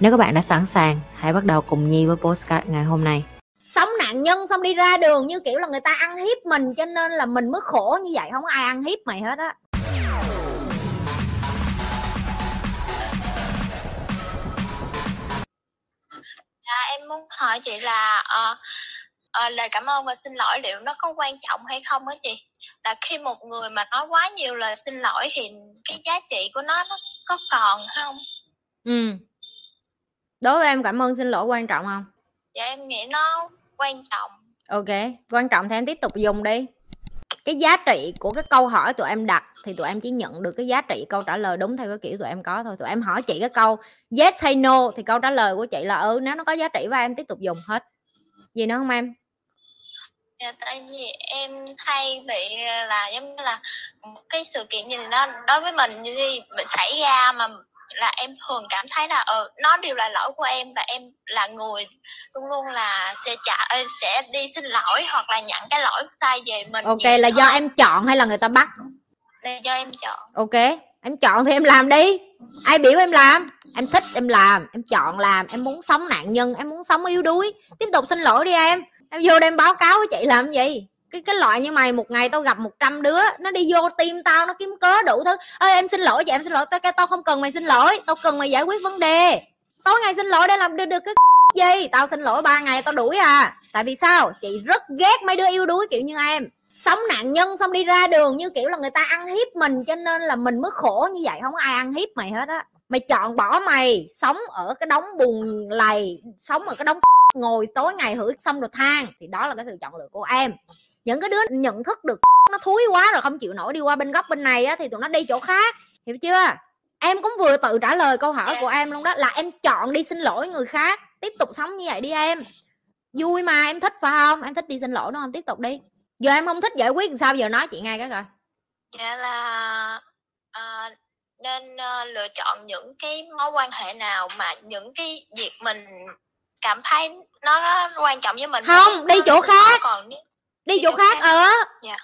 Nếu các bạn đã sẵn sàng, hãy bắt đầu cùng Nhi với postcard ngày hôm nay. sống nạn nhân xong đi ra đường như kiểu là người ta ăn hiếp mình cho nên là mình mới khổ như vậy không ai ăn hiếp mày hết á Dạ, em muốn hỏi chị là ờ, ờ, lời cảm ơn và xin lỗi liệu nó có quan trọng hay không á chị? Là khi một người mà nói quá nhiều lời xin lỗi thì cái giá trị của nó nó có còn không? ừ đối với em cảm ơn xin lỗi quan trọng không? Dạ em nghĩ nó quan trọng. ok quan trọng thì em tiếp tục dùng đi. Cái giá trị của cái câu hỏi tụi em đặt thì tụi em chỉ nhận được cái giá trị câu trả lời đúng theo cái kiểu tụi em có thôi. Tụi em hỏi chị cái câu yes hay no thì câu trả lời của chị là ừ nếu nó có giá trị và em tiếp tục dùng hết. Gì nữa không em? Dạ, tại vì em hay bị là giống như là một cái sự kiện gì đó đối với mình như đi mình xảy ra mà là em thường cảm thấy là ờ nó đều là lỗi của em và em là người luôn luôn là sẽ trả ờ, sẽ đi xin lỗi hoặc là nhận cái lỗi sai về mình ok là do hơn. em chọn hay là người ta bắt? Là do em chọn. Ok em chọn thì em làm đi. Ai biểu em làm? Em thích em làm em chọn làm em muốn sống nạn nhân em muốn sống yếu đuối. Tiếp tục xin lỗi đi em. Em vô đem báo cáo với chị làm gì cái cái loại như mày, một ngày tao gặp 100 đứa, nó đi vô tim tao, nó kiếm cớ đủ thứ. Ơi em xin lỗi chị, em xin lỗi, tao tao không cần mày xin lỗi, tao cần mày giải quyết vấn đề. Tối ngày xin lỗi để làm được được cái gì? Tao xin lỗi ba ngày, tao đuổi à. Tại vì sao? Chị rất ghét mấy đứa yêu đuối kiểu như em. Sống nạn nhân, xong đi ra đường như kiểu là người ta ăn hiếp mình, cho nên là mình mới khổ như vậy, không ai ăn hiếp mày hết á. Mày chọn bỏ mày, sống ở cái đống bùn lầy, sống ở cái đống ngồi tối ngày hửi xong rồi than. Thì đó là cái sự chọn lựa của em những cái đứa nhận thức được nó thúi quá rồi không chịu nổi đi qua bên góc bên này á thì tụi nó đi chỗ khác hiểu chưa? Em cũng vừa tự trả lời câu hỏi của em luôn đó là em chọn đi xin lỗi người khác tiếp tục sống như vậy đi em. Vui mà em thích phải không? Em thích đi xin lỗi đúng không? Tiếp tục đi. Giờ em không thích giải quyết sao? Giờ nói chị ngay cái rồi dạ là ờ, nên ờ, lựa chọn những cái mối quan hệ nào mà những cái việc mình cảm thấy nó quan trọng với mình. Không, đi chỗ khác. còn nếu đi chỗ khác khác. ờ. Dạ.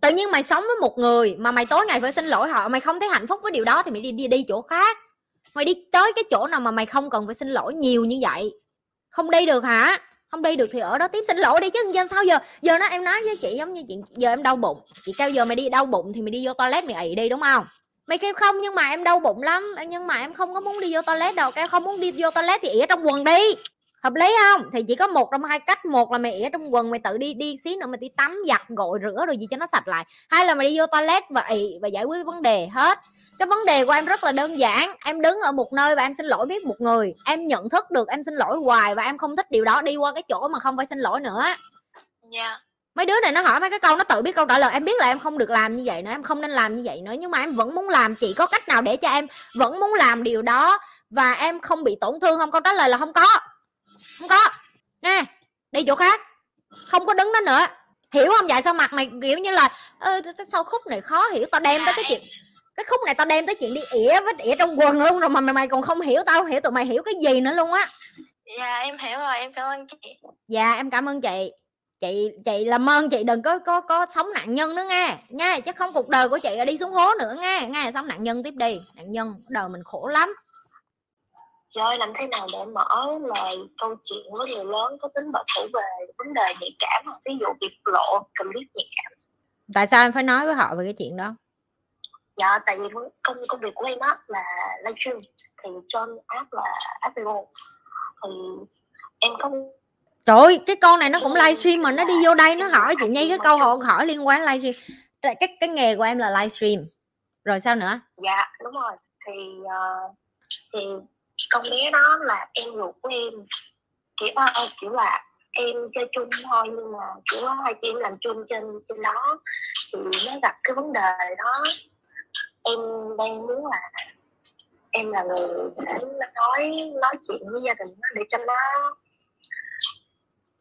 tự nhiên mày sống với một người mà mày tối ngày phải xin lỗi họ mày không thấy hạnh phúc với điều đó thì mày đi đi đi chỗ khác. Mày đi tới cái chỗ nào mà mày không cần phải xin lỗi nhiều như vậy. Không đi được hả? Không đi được thì ở đó tiếp xin lỗi đi chứ giờ sao giờ? Giờ nó em nói với chị giống như chị giờ em đau bụng. Chị kêu giờ mày đi đau bụng thì mày đi vô toilet mày ị đi đúng không? Mày kêu không nhưng mà em đau bụng lắm nhưng mà em không có muốn đi vô toilet đâu. Kêu không muốn đi vô toilet thì ỉa trong quần đi hợp lý không? Thì chỉ có một trong hai cách. Một là mày ỉa trong quần mày tự đi đi xí nữa mày đi tắm giặt gội rửa rồi gì cho nó sạch lại. Hay là mày đi vô toilet và ị và giải quyết vấn đề hết. Cái vấn đề của em rất là đơn giản. Em đứng ở một nơi và em xin lỗi biết một người. Em nhận thức được em xin lỗi hoài và em không thích điều đó. Đi qua cái chỗ mà không phải xin lỗi nữa. Dạ. Mấy đứa này nó hỏi mấy cái câu nó tự biết câu trả lời. Em biết là em không được làm như vậy nữa em không nên làm như vậy nữa. Nhưng mà em vẫn muốn làm. Chị có cách nào để cho em vẫn muốn làm điều đó và em không bị tổn thương không? Câu trả lời là không có không có. Nè đi chỗ khác. Không có đứng đó nữa. Hiểu không? Vậy sao mặt mày kiểu như là ơ sao khúc này khó hiểu? Tao đem tới cái chuyện cái khúc này tao đem tới chuyện đi ỉa với ỉa trong quần luôn rồi mà mày, mày còn không hiểu tao không hiểu tụi mày hiểu cái gì nữa luôn á. Dạ em hiểu rồi. Em cảm ơn chị. Dạ em cảm ơn chị. Chị chị làm ơn chị đừng có có có sống nạn nhân nữa nghe nghe chứ không cuộc đời của chị là đi xuống hố nữa nghe nghe sống nạn nhân tiếp đi. Nạn nhân đời mình khổ lắm Trời ơi, làm thế nào để mở lời câu chuyện với người lớn có tính bảo thủ về vấn đề nhạy cảm hoặc ví dụ việc lộ clip nhạy cảm. Tại sao em phải nói với họ về cái chuyện đó? Dạ tại vì công công việc của em á là livestream thì trên app là Apple thì em không trời ơi, cái con này nó cũng livestream mà nó đi vô đây nó hỏi chị nhi cái câu hỏi hỏi liên quan livestream. Cái cái, cái nghề của em là livestream. Rồi sao nữa? Dạ đúng rồi. Thì ờ, thì con bé đó là em ruột của em. Kiểu ờ, kiểu là em chơi chung thôi nhưng mà kiểu hai chị em làm chung trên trên đó. Thì nó gặp cái vấn đề đó. Em đang muốn là em là người đã nói nói chuyện với gia đình để cho nó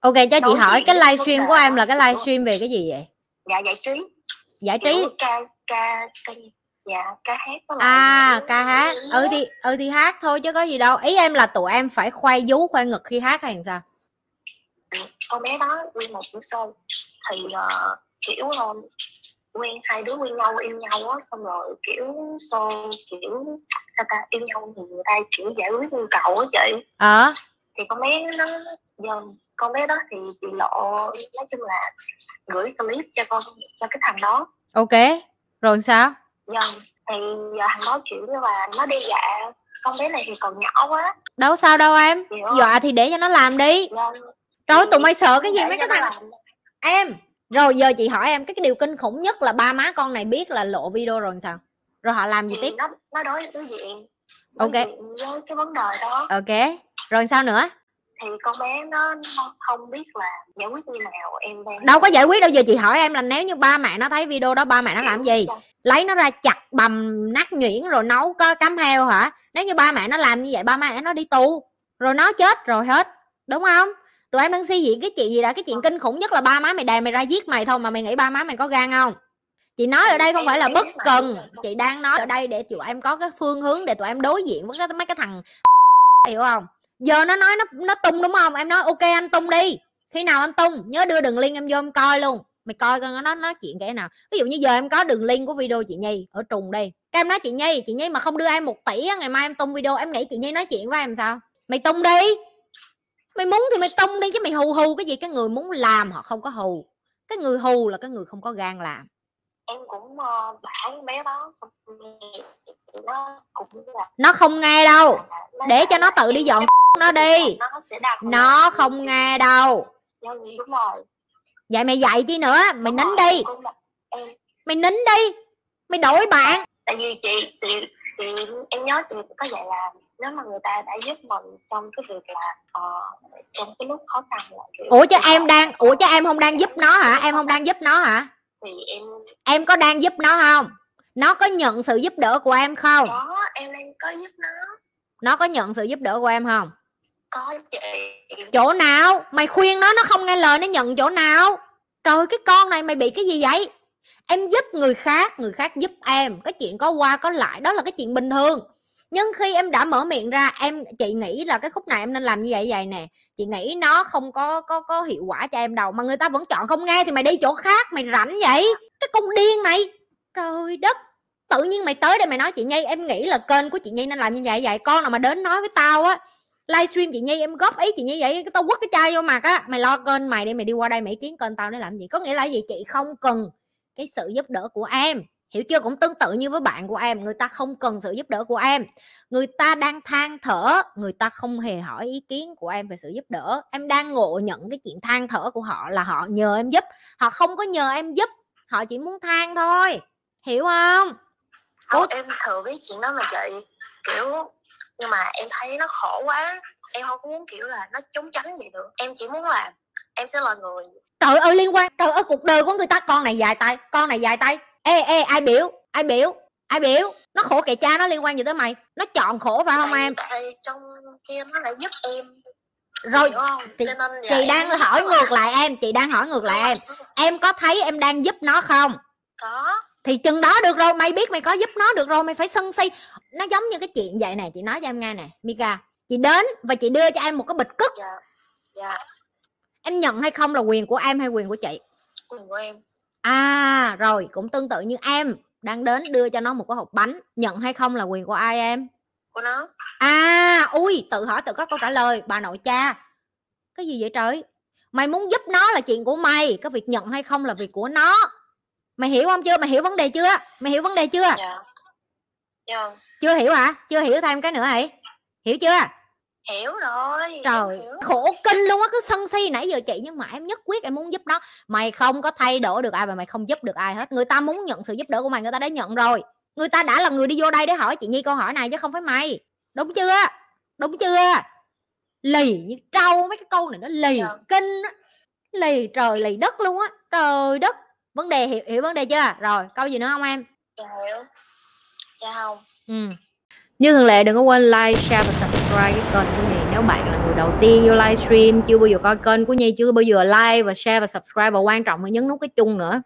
ok cho chị hỏi cái livestream của em là cái livestream về cái gì vậy? Dạ giải trí. Giải trí? Ca ca ca dạ ca hát với lại à ca hát. ừ thì ừ thì hát thôi chứ có gì đâu. Ý em là tụi em phải khoe vú khoe ngực khi hát hay sao? Con bé đó nguyên một buổi show thì ờ, kiểu ờ, quen hai đứa quen nhau yêu nhau á xong rồi kiểu show kiểu sao ta yêu nhau thì người ta kiểu giải quyết nhu cầu á chị. Ờ. Thì con bé nó giờ con bé đó thì chị lộ nói chung là gửi clip cho con cho cái thằng đó. Ok rồi sao giờ thì giờ thằng đó kiểu như là nó đe dọa con bé này thì còn nhỏ quá. Đâu sao đâu em hiểu không? dọa thì để cho nó làm đi. Trời ơi, thì tụi mày sợ cái gì mấy cái thằng em rồi giờ chị hỏi em cái, cái điều kinh khủng nhất là ba má con này biết là lộ video rồi sao? Rồi họ làm gì thì tiếp? nó nó đối đối diện Ok. diện với cái vấn đề đó. Ok rồi sao nữa? Thì con bé nó không, không biết là giải quyết như nào em đang đâu có giải quyết đâu giờ chị hỏi em là nếu như ba mẹ nó thấy video đó ba mẹ nó làm gì lấy nó ra chặt bầm nát nhuyễn rồi nấu có cắm heo hả? Nếu như ba mẹ nó làm như vậy ba mẹ nó đi tù rồi nó chết rồi hết đúng không? Tụi em đang suy diễn cái chuyện gì đã cái chuyện kinh khủng nhất là ba má mày đè mày ra giết mày thôi mà mày nghĩ ba má mày có gan không? Chị nói ở đây không phải là bất cần chị đang nói ở đây để tụi em có cái phương hướng để tụi em đối diện với cái, mấy cái thằng hiểu không? Giờ nó nói nó nó tung đúng không? Em nói ok anh tung đi. Khi nào anh tung nhớ đưa đường link em vô em coi luôn mày coi coi nó nói chuyện cái nào. Ví dụ như giờ em có đường link của video chị nhi ở trùng đây các em nói chị nhi chị nhi mà không đưa em một tỷ ngày mai em tung video em nghĩ chị nhi nói chuyện với em sao? Mày tung đi. Mày muốn thì mày tung đi chứ mày hù hù cái gì. Cái người muốn làm họ không có hù. Cái người hù là cái người không có gan làm. Em cũng ờ, bảo con bé đó nó cũng là nó không nghe đâu. Để cho nó tự đi dọn nó đi. nó không nghe đâu. Đúng rồi vậy mày dạy chi nữa? Mày nín đi. mày nín đi. Mày đổi bạn. Tại vì chị chị chị em nhớ chị có dạy là nếu mà người ta đã giúp mình trong cái việc là ờ, trong cái lúc khó khăn là kiểu ủa chứ em đang ủa chứ em không đang giúp nó hả? Em không đang giúp nó hả? Thì em em có đang giúp nó không? Nó có nhận sự giúp đỡ của em không? Có em đang có giúp nó. Nó có nhận sự giúp đỡ của em không? Có chị. Chỗ nào? Mày khuyên nó nó không nghe lời nó nhận chỗ nào trời, cái con này mày bị cái gì vậy? Em giúp người khác người khác giúp em. Cái chuyện có qua có lại, đó là cái chuyện bình thường. Nhưng khi em đã mở miệng ra, em, chị nghĩ là cái khúc này em nên làm như vậy vậy nè. Chị nghĩ nó không có có có hiệu quả cho em đâu, mà người ta vẫn chọn không nghe thì mày đi chỗ khác, mày rảnh vậy? Cái con điên này. Trời đất. Tự nhiên mày tới đây mày nói chị nhi, em nghĩ là kênh của chị nhi nên làm như vậy vậy. Con nào mà đến nói với tao á livestream chị nhi em góp ý chị như vậy cái tao quất cái chai vô mặt á. Mày lo kênh mày đi mày đi qua đây mày kiến kênh tao để làm gì? Có nghĩa là gì? Chị không cần cái sự giúp đỡ của em. Hiểu chưa? Cũng tương tự như với bạn của em người ta không cần sự giúp đỡ của em. Người ta đang than thở người ta không hề hỏi ý kiến của em về sự giúp đỡ. Em đang ngộ nhận cái chuyện than thở của họ là họ nhờ em giúp. Họ không có nhờ em giúp họ chỉ muốn than thôi. Hiểu không? Không, em thừa biết chuyện đó mà chị. Kiểu nhưng mà em thấy nó khổ quá. Em không có muốn kiểu là nó trốn tránh vậy được. Em chỉ muốn là em sẽ là người trời ơi liên quan trời ơi cuộc đời của người ta con này dài tay con này dài tay. Ê ê ai biểu ai biểu ai biểu? Nó khổ kệ cha nó liên quan gì tới mày? Nó chọn khổ phải không tại, em? tại trong kia nó lại giúp em rồi thì cho nên là chị em đang muốn hỏi ngược lại em chị đang hỏi ngược lại em. em có thấy em đang giúp nó không? Có. Thì chừng đó được rồi mày biết mày có giúp nó được rồi mày phải sân si nó giống như cái chuyện vậy nè chị nói cho em nghe nè Mika chị đến và chị đưa cho em một cái bịch cức dạ dạ. Em nhận hay không là quyền của em hay quyền của chị? Quyền của em. À rồi cũng tương tự như em đang đến đưa cho nó một cái hộp bánh. Nhận hay không là quyền của ai em? Của nó. À ui tự hỏi tự có câu trả lời bà nội cha. Cái gì vậy trời? Mày muốn giúp nó là chuyện của mày cái việc nhận hay không là việc của nó. Mày hiểu không chưa? Mày hiểu vấn đề chưa? Mày hiểu vấn đề chưa? Dạ dạ. Chưa hiểu hả? Chưa hiểu thêm cái nữa hả? Hiểu chưa? Hiểu rồi trời hiểu. khổ kinh luôn á cứ sân si. Nãy giờ chị nhưng mà em nhất quyết em muốn giúp nó mày không có thay đổi được ai và mày không giúp được ai hết. Người ta muốn nhận sự giúp đỡ của mày người ta đã nhận rồi. Người ta đã là người đi vô đây để hỏi chị nhi câu hỏi này chứ không phải mày. Đúng chưa? Đúng chưa? Lì như trâu mấy cái câu này nó lì Dạ. kinh á. Lì trời lì đất luôn á. Trời đất. Vấn đề hiểu hiểu vấn đề chưa? Rồi câu gì nữa không em? Dạ hiểu dạ không. Ừ. Như thường lệ đừng có quên like, share và subscribe cái kênh của Nhi nếu bạn là người đầu tiên vô livestream, chưa bao giờ coi kênh của Nhi, chưa bao giờ like và share và subscribe. Và quan trọng là nhấn nút cái chung nữa.